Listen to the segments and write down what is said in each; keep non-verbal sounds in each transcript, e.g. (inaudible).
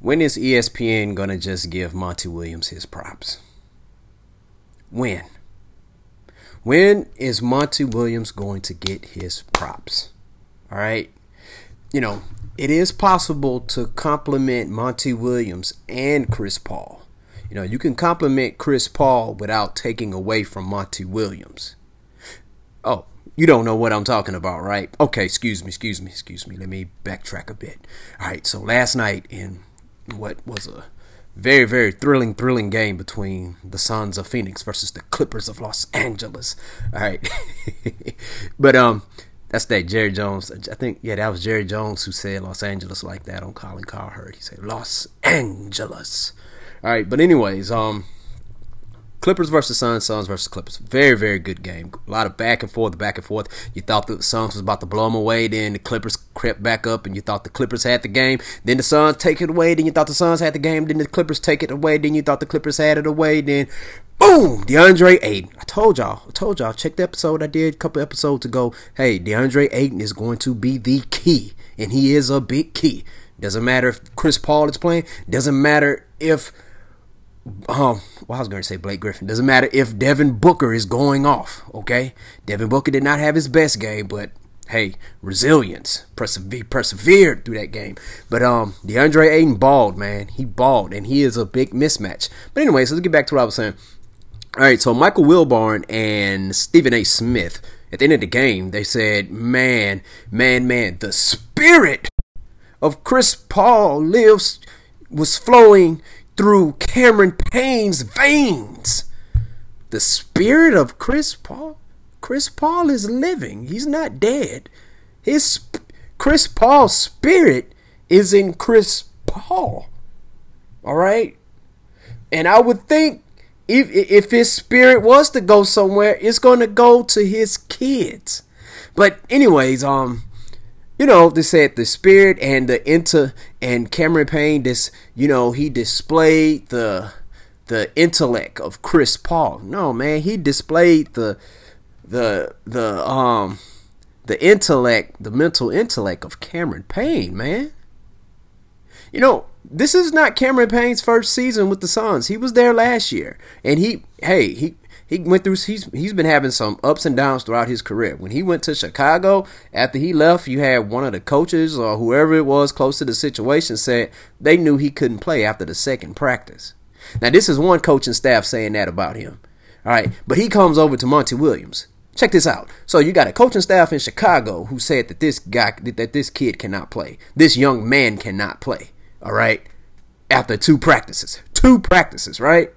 When is ESPN gonna just give Monty Williams his props? When? When is Monty Williams going to get his props? All right. You know, it is possible to compliment Monty Williams and Chris Paul. You know, you can compliment Chris Paul without taking away from Monty Williams. Oh, you don't know what I'm talking about, right? Okay, excuse me, excuse me, excuse me. Let me backtrack a bit. All right, so last night in what was a very, very thrilling, thrilling game between the Suns of Phoenix versus the Clippers of Los Angeles. All right, (laughs) but um, that's that Jerry Jones. I think yeah, that was Jerry Jones who said Los Angeles like that on Colin Cowherd. He said Los Angeles. All right, but anyways, um, Clippers versus Suns, Suns versus Clippers. Very, very good game. A lot of back and forth, back and forth. You thought the Suns was about to blow them away, then the Clippers crept back up, and you thought the Clippers had the game. Then the Suns take it away, then you thought the Suns had the game. Then the Clippers take it away, then you thought the Clippers had it away. Then, boom, DeAndre Ayton. I told y'all, I told y'all. Check the episode I did a couple episodes ago. Hey, DeAndre Ayton is going to be the key, and he is a big key. Doesn't matter if Chris Paul is playing. Doesn't matter if um, well, I was going to say Blake Griffin. Doesn't matter if Devin Booker is going off, okay? Devin Booker did not have his best game, but hey, resilience, persever- persevered through that game. But um, DeAndre Ayton balled, man. He balled, and he is a big mismatch. But anyway, so let's get back to what I was saying. All right, so Michael Wilbon and Stephen A. Smith, at the end of the game, they said, man, man, man, the spirit of Chris Paul lives, was flowing through Cameron Payne's veins. The spirit of Chris Paul. Chris Paul is living. He's not dead. His Chris Paul's spirit is in Chris Paul. All right? And I would think if if his spirit was to go somewhere, it's going to go to his kids. But anyways, um you know, they said the spirit and the inter and Cameron Payne, this, you know, he displayed the the intellect of Chris Paul. No, man, he displayed the the the um the intellect, the mental intellect of Cameron Payne, man. You know, this is not Cameron Payne's first season with the Suns. He was there last year, and he, hey, he he went through he's he's been having some ups and downs throughout his career. When he went to Chicago, after he left, you had one of the coaches or whoever it was close to the situation said they knew he couldn't play after the second practice. Now this is one coaching staff saying that about him. All right, but he comes over to Monty Williams. Check this out. So you got a coaching staff in Chicago who said that this guy that this kid cannot play. This young man cannot play. All right? After two practices. Two practices, right?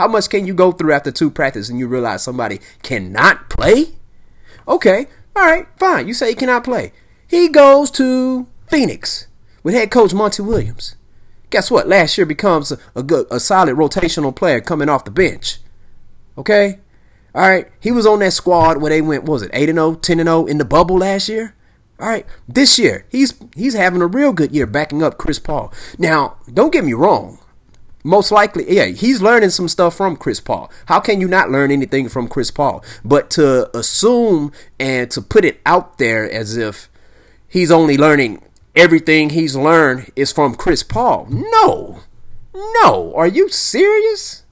How much can you go through after two practices and you realize somebody cannot play? Okay, all right, fine. You say he cannot play. He goes to Phoenix with head coach Monty Williams. Guess what? Last year becomes a, a good, a solid rotational player coming off the bench. Okay, all right. He was on that squad where they went. was it eight and 0, 10 and 0 in the bubble last year? All right, this year he's he's having a real good year backing up Chris Paul. Now, don't get me wrong most likely, yeah, he's learning some stuff from Chris Paul. How can you not learn anything from Chris Paul? But to assume and to put it out there as if he's only learning everything he's learned is from Chris Paul. No. No. Are you serious?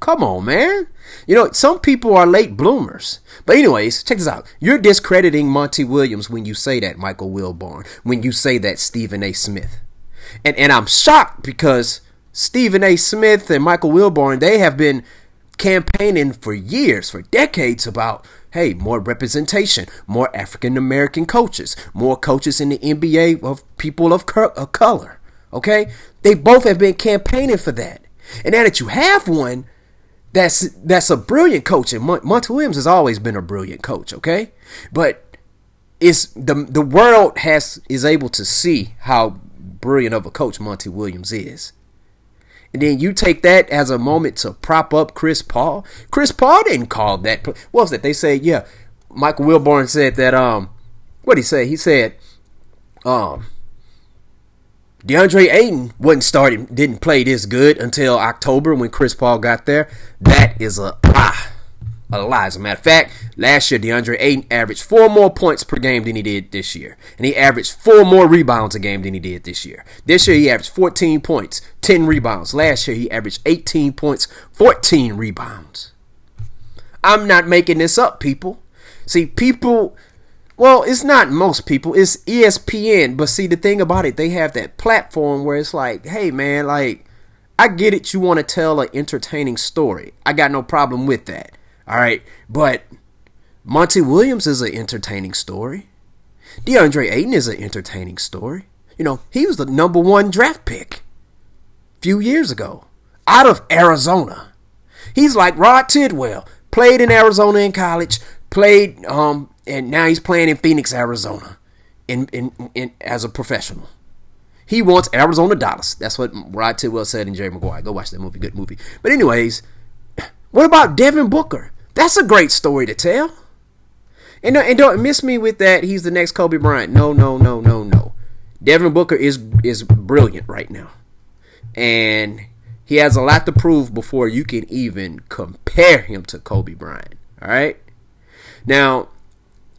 Come on, man. You know, some people are late bloomers. But anyways, check this out. You're discrediting Monty Williams when you say that, Michael Wilbon, when you say that Stephen A. Smith. And and I'm shocked because Stephen A. Smith and Michael Wilbon, they have been campaigning for years, for decades about hey, more representation, more African American coaches, more coaches in the NBA of people of, of color. Okay? They both have been campaigning for that. And now that you have one that's that's a brilliant coach, and Mont- Monty Williams has always been a brilliant coach, okay? But it's the the world has is able to see how brilliant of a coach Monty Williams is. And then you take that as a moment to prop up Chris Paul. Chris Paul didn't call that. What was that? They say, yeah. Michael Wilbon said that. Um, what did he say? He said, um, DeAndre Ayton wasn't starting, didn't play this good until October when Chris Paul got there. That is a lie. A lie. As a matter of fact, last year DeAndre Ayton averaged four more points per game than he did this year, and he averaged four more rebounds a game than he did this year. This year he averaged 14 points, 10 rebounds. Last year he averaged 18 points, 14 rebounds. I'm not making this up, people. See, people. Well, it's not most people. It's ESPN. But see, the thing about it, they have that platform where it's like, hey, man, like, I get it. You want to tell an entertaining story. I got no problem with that. All right. But Monty Williams is an entertaining story. DeAndre Ayton is an entertaining story. You know, he was the number one draft pick a few years ago out of Arizona. He's like Rod Tidwell, played in Arizona in college, played, um, and now he's playing in Phoenix, Arizona, in, in, in as a professional. He wants Arizona dollars. That's what Rod Tidwell said in Jerry Maguire. Go watch that movie. Good movie. But anyways, what about Devin Booker? That's a great story to tell. And, and don't miss me with that. He's the next Kobe Bryant. No, no, no, no, no. Devin Booker is is brilliant right now, and he has a lot to prove before you can even compare him to Kobe Bryant. All right. Now,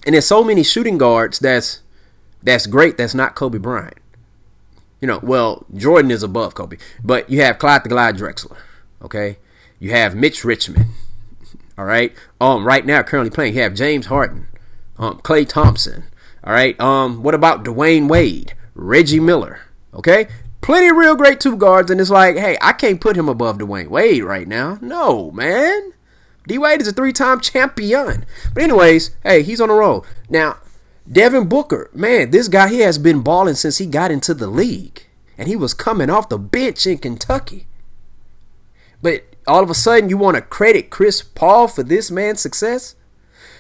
and there's so many shooting guards that's that's great. That's not Kobe Bryant. You know, well, Jordan is above Kobe, but you have Clyde the Glide Drexler. Okay, you have Mitch Richmond. All right. Um, right now, currently playing, you have James Harden, um, Klay Thompson. All right. Um, what about Dwyane Wade, Reggie Miller? Okay, plenty of real great two guards, and it's like, hey, I can't put him above Dwyane Wade right now. No, man. D Wade is a three time champion. But, anyways, hey, he's on a roll. Now, Devin Booker, man, this guy he has been balling since he got into the league. And he was coming off the bench in Kentucky. But all of a sudden, you want to credit Chris Paul for this man's success?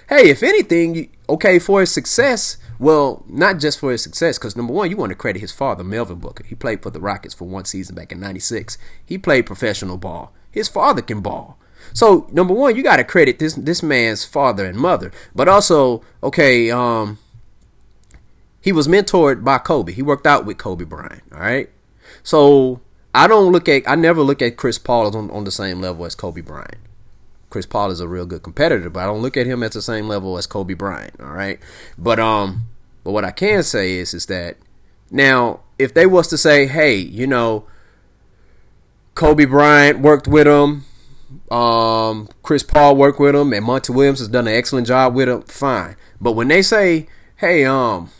Hey, if anything, okay, for his success, well, not just for his success, because number one, you want to credit his father, Melvin Booker. He played for the Rockets for one season back in '96. He played professional ball. His father can ball. So number one, you got to credit this this man's father and mother, but also, okay, um, he was mentored by Kobe. He worked out with Kobe Bryant. All right, so I don't look at I never look at Chris Paul as on, on the same level as Kobe Bryant. Chris Paul is a real good competitor, but I don't look at him at the same level as Kobe Bryant. All right, but um, but what I can say is is that now if they was to say, hey, you know, Kobe Bryant worked with him, um, Chris Paul worked with him, and Monty Williams has done an excellent job with him, fine. But when they say, hey, um,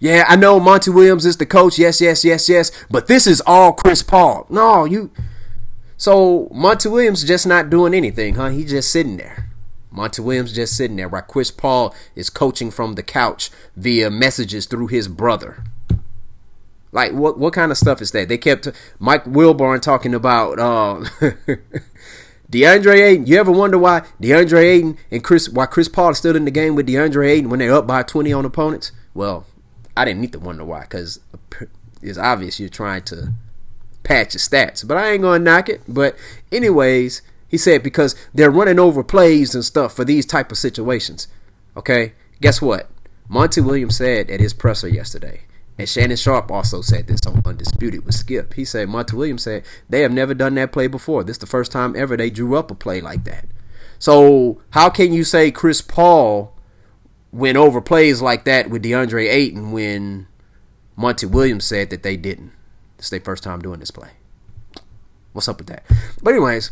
yeah, I know Monty Williams is the coach, yes, yes, yes, yes, but this is all Chris Paul. No, you. So Monty Williams just not doing anything, huh? He's just sitting there. Monty Williams just sitting there while Chris Paul is coaching from the couch via messages through his brother. Like what what kind of stuff is that? They kept Mike Wilbon talking about uh, (laughs) DeAndre Ayton. You ever wonder why DeAndre Ayton and Chris why Chris Paul is still in the game with DeAndre Ayton when they're up by 20 on opponents? Well, I didn't need to wonder why because it's obvious you're trying to patch your stats. But I ain't gonna knock it. But anyways, he said because they're running over plays and stuff for these type of situations. Okay, guess what? Monty Williams said at his presser yesterday, and Shannon Sharpe also said this on Undisputed with Skip. He said Monty Williams said they have never done that play before. This is the first time ever they drew up a play like that. So how can you say Chris Paul went over plays like that with DeAndre Ayton when Monty Williams said that they didn't? This is their first time doing this play. What's up with that? But anyways,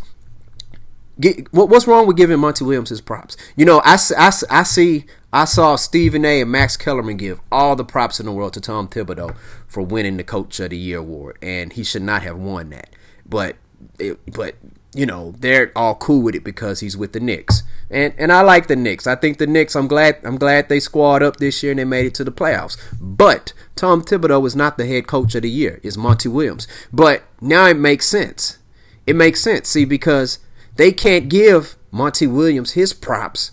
Get, what, what's wrong with giving Monty Williams his props? You know, I, I, I see, I saw Stephen A. and Max Kellerman give all the props in the world to Tom Thibodeau for winning the Coach of the Year award, and he should not have won that. But, it, but you know, they're all cool with it because he's with the Knicks, and and I like the Knicks. I think the Knicks. I'm glad. I'm glad they squad up this year and they made it to the playoffs. But Tom Thibodeau is not the head coach of the year. It's Monty Williams. But now it makes sense. It makes sense. See, because they can't give Monty Williams his props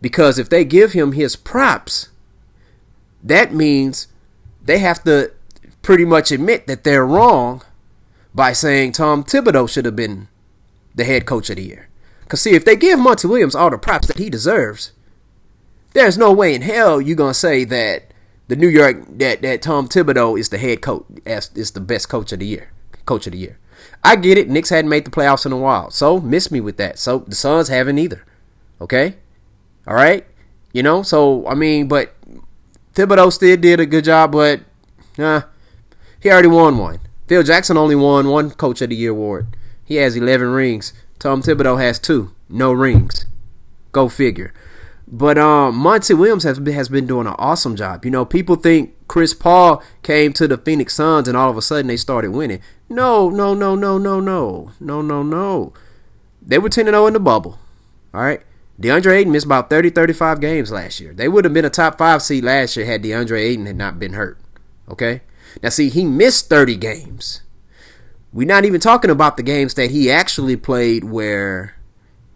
because if they give him his props, that means they have to pretty much admit that they're wrong by saying Tom Thibodeau should have been the head coach of the year. Because, see, if they give Monty Williams all the props that he deserves, there's no way in hell you're going to say that the New York, that, that Tom Thibodeau is the head coach, as is the best coach of the year. Coach of the year. I get it. Knicks hadn't made the playoffs in a while, so miss me with that. So the Suns haven't either. Okay, all right. You know, so I mean, but Thibodeau still did a good job, but uh, he already won one. Phil Jackson only won one Coach of the Year award. He has 11 rings. Tom Thibodeau has two, no rings. Go figure. But um, Monty Williams has been, has been doing an awesome job. You know, people think Chris Paul came to the Phoenix Suns and all of a sudden they started winning. No, no, no, no, no, no, no, no, no. They were 10 0 in the bubble. All right. DeAndre Ayton missed about 30, 35 games last year. They would have been a top five seed last year had DeAndre Ayton had not been hurt. Okay? Now, see, he missed 30 games. We're not even talking about the games that he actually played where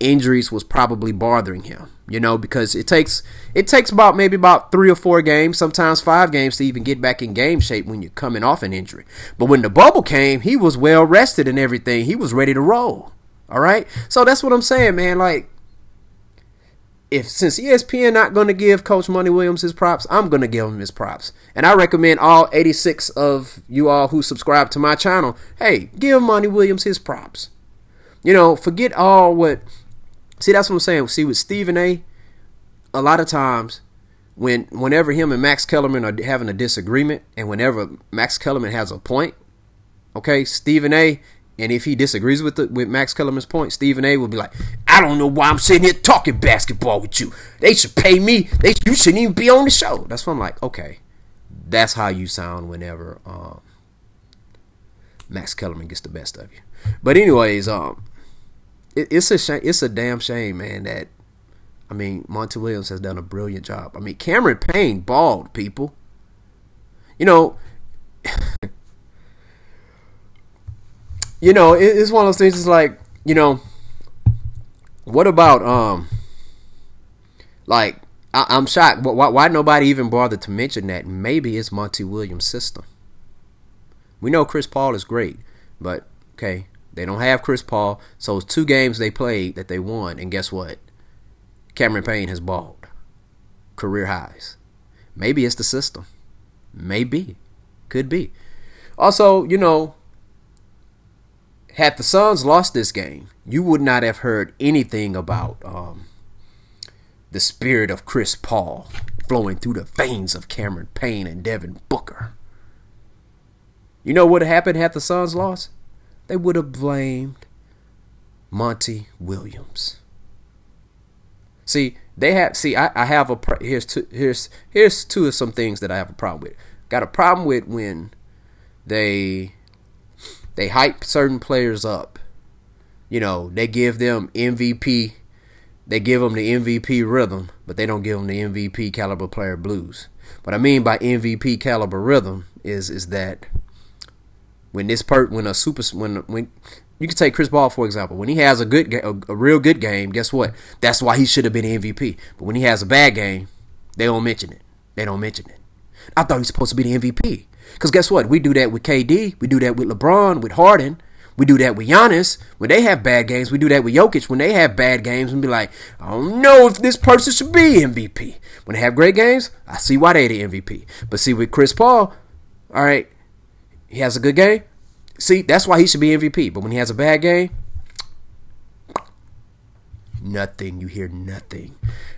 injuries was probably bothering him. You know, because it takes it takes about maybe about three or four games, sometimes five games to even get back in game shape when you're coming off an injury. But when the bubble came, he was well rested and everything. He was ready to roll. All right. So that's what I'm saying, man. Like if since ESPN not going to give Coach Monty Williams his props, I'm going to give him his props. And I recommend all 86 of you all who subscribe to my channel, hey, give Monty Williams his props. You know, forget all what. See, that's what I'm saying. See, with Stephen A, a lot of times when whenever him and Max Kellerman are having a disagreement, and whenever Max Kellerman has a point, okay, Stephen A and if he disagrees with the, with Max Kellerman's point, Stephen A will be like, "I don't know why I'm sitting here talking basketball with you. They should pay me. They you shouldn't even be on the show." That's when I'm like, okay, that's how you sound whenever um, Max Kellerman gets the best of you. But anyways, um, it, it's a shame. It's a damn shame, man. That I mean, Monty Williams has done a brilliant job. I mean, Cameron Payne balled people. You know. You know, it, it's one of those things. It's like, you know, what about um, like I, am shocked. Why, why nobody even bothered to mention that? Maybe it's Monty Williams' system. We know Chris Paul is great, but okay, they don't have Chris Paul, so it's two games they played that they won, and guess what? Cameron Payne has balled, career highs. Maybe it's the system. Maybe, could be. Also, you know, had the Suns lost this game, you would not have heard anything about um, the spirit of Chris Paul flowing through the veins of Cameron Payne and Devin Booker. You know what happened had the Suns lost? They would have blamed Monty Williams. See, they have. See, I, I have a. Here's two. Here's here's two of some things that I have a problem with. Got a problem with when they they hype certain players up. You know, they give them MVP. They give them the MVP rhythm, but they don't give them the MVP caliber player blues. What I mean by MVP caliber rhythm is is that when this part when a super when when you can take Chris Paul for example. When he has a good a, a real good game, guess what? That's why he should have been MVP. But when he has a bad game, they don't mention it. They don't mention it. I thought he was supposed to be the MVP. Because guess what? We do that with KD. We do that with LeBron, with Harden. We do that with Giannis when they have bad games. We do that with Jokic when they have bad games and be like, I don't know if this person should be MVP. When they have great games, I see why they're the MVP. But see, with Chris Paul, all right, he has a good game. See, that's why he should be MVP. But when he has a bad game, nothing. You hear nothing.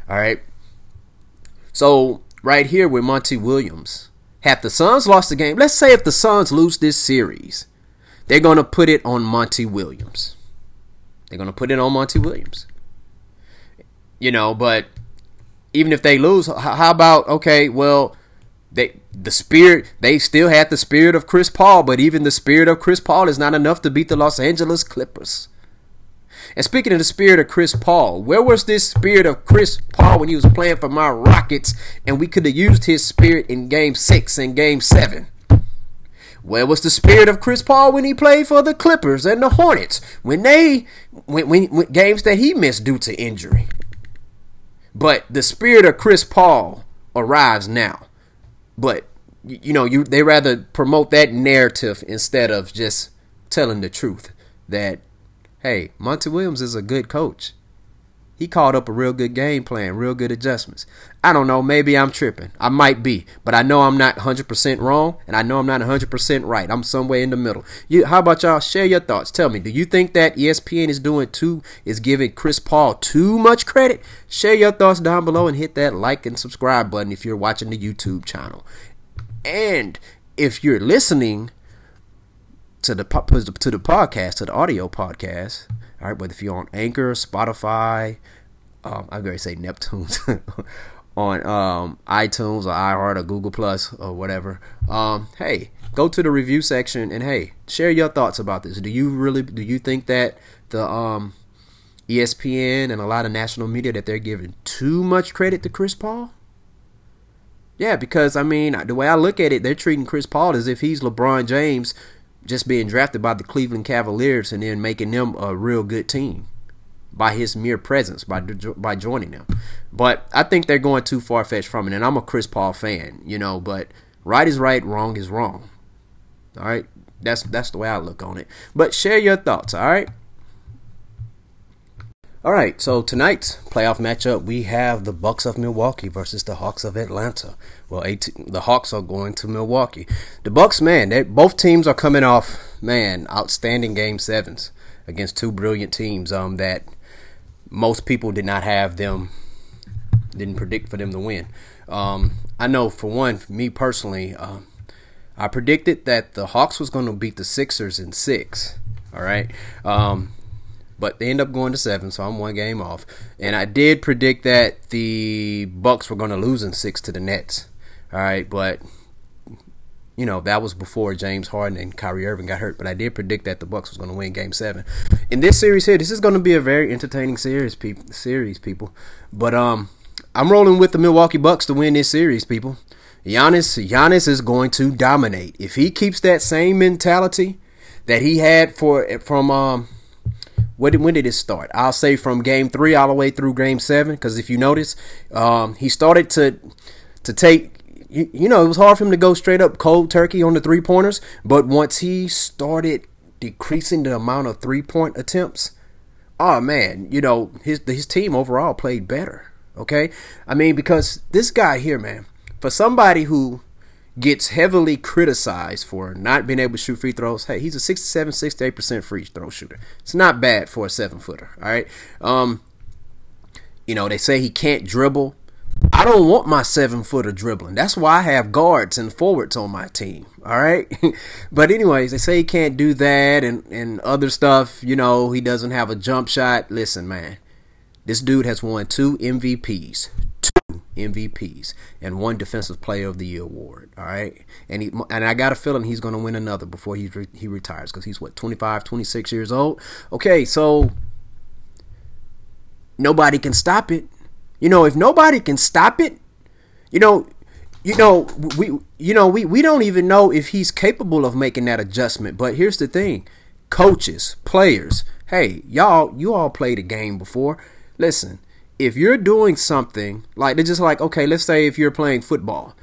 All right. So right here with Monty Williams, had the Suns lost the game, let's say if the Suns lose this series, they're going to put it on Monty Williams. They're going to put it on Monty Williams. You know, but even if they lose, how about okay, well, they the spirit they still had the spirit of Chris Paul, but even the spirit of Chris Paul is not enough to beat the Los Angeles Clippers. And speaking of the spirit of Chris Paul, where was this spirit of Chris Paul when he was playing for my Rockets and we could have used his spirit in game six and game seven? Where was the spirit of Chris Paul when he played for the Clippers and the Hornets when they when, when, when games that he missed due to injury? But the spirit of Chris Paul arrives now. But you know, you they rather promote that narrative instead of just telling the truth that hey, Monty Williams is a good coach. He called up a real good game plan, real good adjustments. I don't know, maybe I'm tripping. I might be, but I know I'm not 100% wrong, and I know I'm not 100% right. I'm somewhere in the middle. You, how about y'all share your thoughts? Tell me, do you think that ESPN is doing too, is giving Chris Paul too much credit? Share your thoughts down below and hit that like and subscribe button if you're watching the YouTube channel. And if you're listening to the to the podcast, to the audio podcast, all right, but if you're on Anchor, Spotify, um, I'm going to say Neptunes, (laughs) on um, iTunes or iHeart or Google Plus or whatever, um, hey, go to the review section and hey, share your thoughts about this. Do you really do you think that the um, ESPN and a lot of national media that they're giving too much credit to Chris Paul? Yeah, because I mean, the way I look at it, they're treating Chris Paul as if he's LeBron James just being drafted by the Cleveland Cavaliers and then making them a real good team by his mere presence by by joining them. But I think they're going too far fetched from it, and I'm a Chris Paul fan, you know. But right is right, wrong is wrong. All right, that's that's the way I look on it. But share your thoughts. All right. All right, so tonight's playoff matchup we have the Bucks of Milwaukee versus the Hawks of Atlanta. Well, 18, the Hawks are going to Milwaukee. The Bucks, man, they, both teams are coming off man outstanding game sevens against two brilliant teams. Um, that most people did not have them, didn't predict for them to win. Um, I know for one, for me personally, um, I predicted that the Hawks was going to beat the Sixers in six. All right. Um, but they end up going to seven, so I'm one game off. And I did predict that the Bucks were going to lose in six to the Nets. All right, but you know that was before James Harden and Kyrie Irving got hurt. But I did predict that the Bucks was going to win Game Seven. In this series here, this is going to be a very entertaining series, people. Series, people. But um, I'm rolling with the Milwaukee Bucks to win this series, people. Giannis, Giannis is going to dominate if he keeps that same mentality that he had for from um when did, when did it start? I'll say from game three all the way through game seven. Because if you notice, um, he started to to take. You, you know, it was hard for him to go straight up cold turkey on the three pointers. But once he started decreasing the amount of three point attempts, oh man, you know his his team overall played better. Okay, I mean because this guy here, man, for somebody who gets heavily criticized for not being able to shoot free throws. Hey, he's a 67, 68% free throw shooter. It's not bad for a seven footer. All right. Um, you know, they say he can't dribble. I don't want my seven footer dribbling. That's why I have guards and forwards on my team. All right. (laughs) but anyways, they say he can't do that and, and other stuff. You know, he doesn't have a jump shot. Listen, man, this dude has won two MVPs, two MVPs and one Defensive Player of the Year award. All right, and he and I got a feeling he's going to win another before he re, he retires because he's what 25, 26 years old. Okay, so nobody can stop it. You know, if nobody can stop it, you know, you know we you know we we don't even know if he's capable of making that adjustment. But here's the thing, coaches, players, hey, y'all, you all played a game before. Listen if you're doing something like they're just like okay let's say if you're playing football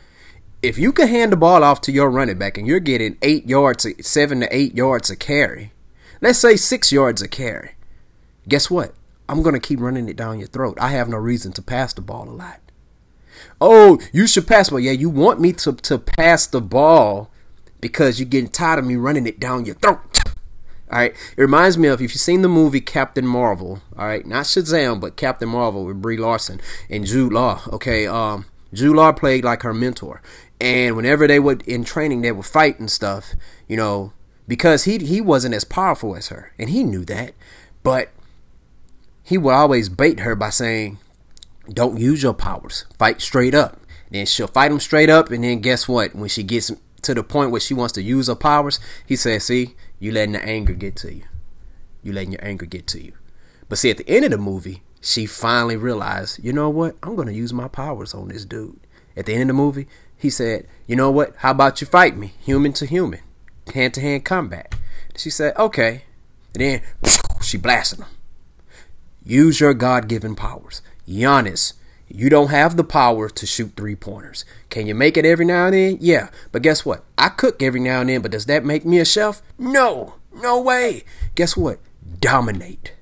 if you can hand the ball off to your running back and you're getting eight yards seven to eight yards a carry let's say six yards a carry guess what i'm going to keep running it down your throat i have no reason to pass the ball a lot oh you should pass well yeah you want me to, to pass the ball because you're getting tired of me running it down your throat all right, it reminds me of if you've seen the movie Captain Marvel. All right, not Shazam, but Captain Marvel with Brie Larson and Jude Law. Okay, um, Jude Law played like her mentor, and whenever they would in training, they would fight and stuff. You know, because he he wasn't as powerful as her, and he knew that, but he would always bait her by saying, "Don't use your powers. Fight straight up." Then she'll fight him straight up, and then guess what? When she gets to the point where she wants to use her powers, he says, "See, you letting the anger get to you. You letting your anger get to you. But see, at the end of the movie, she finally realized, you know what? I'm going to use my powers on this dude. At the end of the movie, he said, you know what? How about you fight me, human to human, hand to hand combat? She said, okay. And then (laughs) she blasted him. Use your God given powers. Giannis, you don't have the power to shoot three pointers. Can you make it every now and then? Yeah. But guess what? I cook every now and then, but does that make me a chef? No. No way. Guess what? Dominate.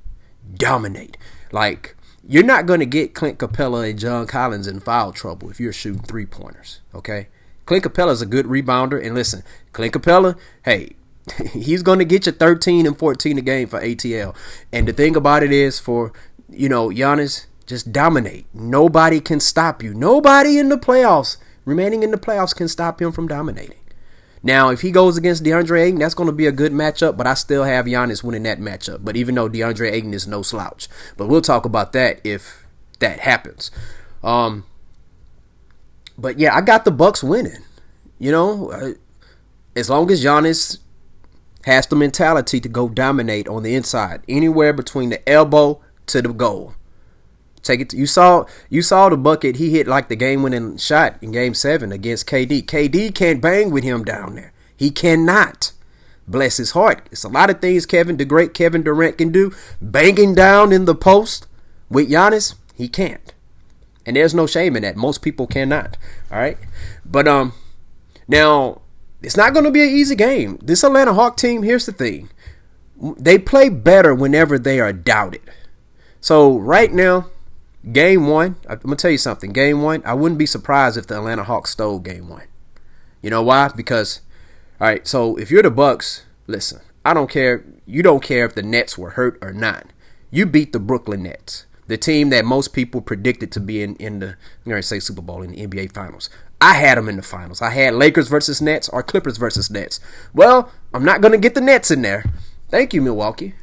Dominate. Like, you're not going to get Clint Capela and John Collins in foul trouble if you're shooting three pointers. Okay, Clint Capela is a good rebounder, and listen, Clint Capela, hey, (laughs) he's going to get you 13 and 14 a game for ATL. And the thing about it is, for you know, Giannis, just dominate. Nobody can stop you. Nobody in the playoffs, remaining in the playoffs, can stop him from dominating. Now, if he goes against DeAndre Ayton, that's going to be a good matchup, but I still have Giannis winning that matchup. But even though DeAndre Ayton is no slouch, but we'll talk about that if that happens. Um, but yeah, I got the Bucks winning. You know, uh, as long as Giannis has the mentality to go dominate on the inside, anywhere between the elbow to the goal. Take it. To, you saw you saw the bucket he hit like the game winning shot in Game Seven against KD. KD can't bang with him down there. He cannot. Bless his heart. It's a lot of things Kevin the great Kevin Durant can do. Banging down in the post with Giannis, he can't. And there's no shame in that. Most people cannot. All right. But um, now it's not going to be an easy game. This Atlanta Hawk team. Here's the thing. They play better whenever they are doubted. So right now, game one, I'm gonna tell you something. Game one, I wouldn't be surprised if the Atlanta Hawks stole game one. You know why? Because, all right. So if you're the Bucks, listen. I don't care. You don't care if the Nets were hurt or not. You beat the Brooklyn Nets, the team that most people predicted to be in in the I'm gonna say Super Bowl in the NBA Finals. I had them in the finals. I had Lakers versus Nets or Clippers versus Nets. Well, I'm not gonna get the Nets in there. Thank you, Milwaukee.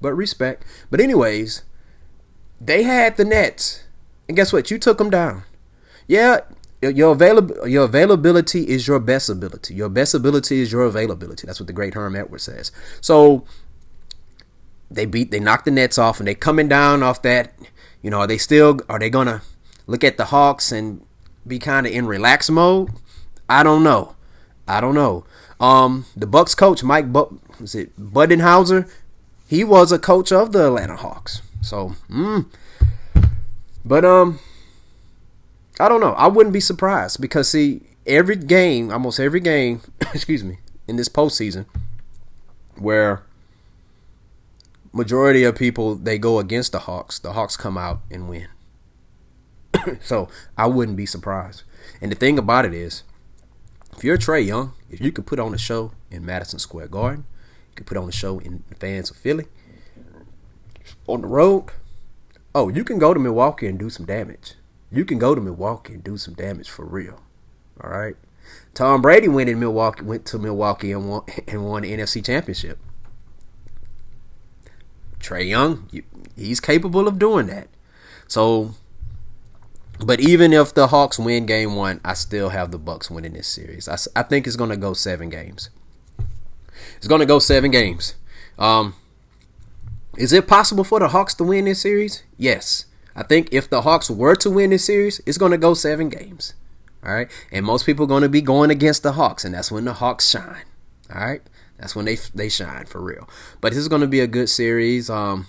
But respect. But anyways, they had the Nets, and guess what? You took them down. Yeah, your available your availability is your best ability. Your best ability is your availability. That's what the great Herm Edwards says. So they beat they knocked the Nets off and they coming down off that. You know, are they still are they gonna look at the Hawks and be kind of in relax mode? I don't know. I don't know. Um, the Bucks coach Mike Bu- was it Budenholzer? He was a coach of the Atlanta Hawks. So, mm, but um, I don't know. I wouldn't be surprised because see, every game, almost every game, (coughs) excuse me, in this postseason, where majority of people they go against the Hawks, the Hawks come out and win. (coughs) so I wouldn't be surprised. And the thing about it is, if you're Trae Young, if you can put on a show in Madison Square Garden, you can put on a show in the fans of Philly, on the road, oh, you can go to Milwaukee and do some damage. You can go to Milwaukee and do some damage for real. All right. Tom Brady went in Milwaukee, went to Milwaukee and won (laughs) and won the NFC Championship. Trae Young, he's capable of doing that. So, but even if the Hawks win Game One, I still have the Bucks winning this series. I, I think it's going to go seven games. It's going to go seven games. Um, is it possible for the Hawks to win this series? Yes. I think if the Hawks were to win this series, it's going to go seven games. All right. And most people are going to be going against the Hawks, and that's when the Hawks shine. All right. That's when they they shine for real. But this is going to be a good series. Um,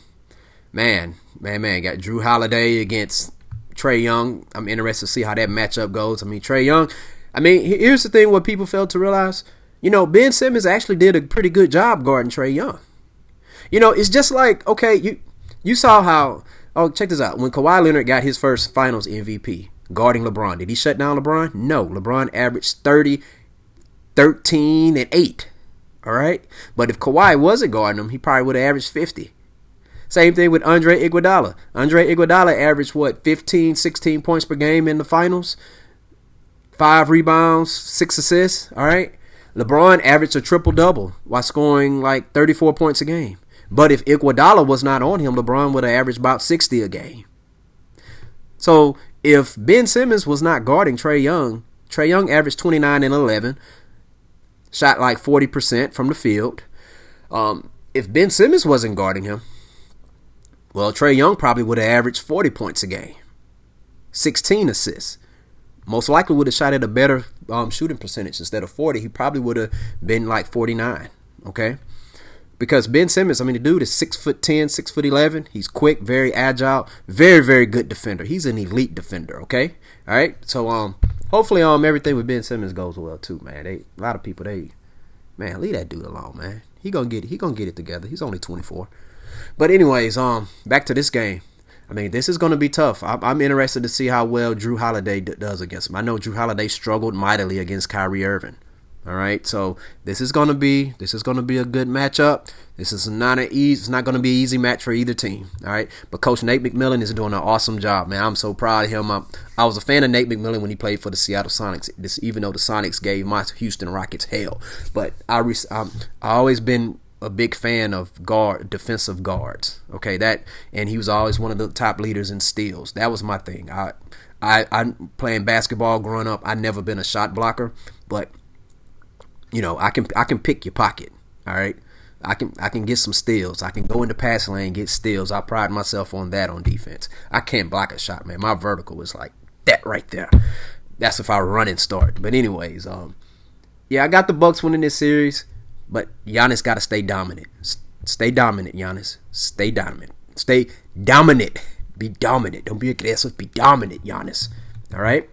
man, man, man, got Jrue Holiday against Trae Young. I'm interested to see how that matchup goes. I mean, Trae Young. I mean, here's the thing: what people fail to realize. You know, Ben Simmons actually did a pretty good job guarding Trey Young. You know, it's just like okay, you you saw how. Oh, check this out. When Kawhi Leonard got his first Finals MVP, guarding LeBron, did he shut down LeBron? No. LeBron averaged 30, 13, and 8. All right? But if Kawhi wasn't guarding him, he probably would have averaged 50. Same thing with Andre Iguodala. Andre Iguodala averaged, what, 15, 16 points per game in the finals? Five rebounds, six assists. All right? LeBron averaged a triple double while scoring like 34 points a game. But if Iguodala was not on him, LeBron would have averaged about 60 a game. So if Ben Simmons was not guarding Trae Young, Trae Young averaged 29 and 11, shot like 40% from the field. Um, if Ben Simmons wasn't guarding him, well, Trae Young probably would have averaged 40 points a game, 16 assists. Most likely would have shot at a better um, shooting percentage instead of 40. He probably would have been like 49. Okay. Because Ben Simmons, I mean, the dude is six foot foot eleven. He's quick, very agile, very, very good defender. He's an elite defender. Okay, all right. So um, hopefully um everything with Ben Simmons goes well too, man. They a lot of people they, man, leave that dude alone, man. He gonna get. He gonna get it together. He's only twenty four. But anyways, um, back to this game. I mean, this is going to be tough. I'm, I'm, interested to see how well Jrue Holiday d- does against him. I know Jrue Holiday struggled mightily against Kyrie Irving. All right, so this is going to be this is to be a good matchup. This is not an easy. It's not to be an easy match for either team. All right, but Coach Nate McMillan is doing an awesome job, man. I'm so proud of him. I, I was a fan of Nate McMillan when he played for the Seattle Sonics. This, even though the Sonics gave my Houston Rockets hell, but I um, I always been a big fan of guard defensive guards. Okay, that and he was always one of the top leaders in steals. That was my thing. I I I playing basketball growing up. I never been a shot blocker, but you know, I can I can pick your pocket. All right. I can I can get some steals. I can go into pass lane get steals. I pride myself on that on defense. I can't block a shot, man. My vertical is like that right there. That's if I run and start. But anyways, um, yeah, I got the Bucks winning this series, but Giannis got to stay dominant. S- stay dominant, Giannis. Stay dominant. Stay dominant. Be dominant. Don't be aggressive. Be dominant, Giannis. All right.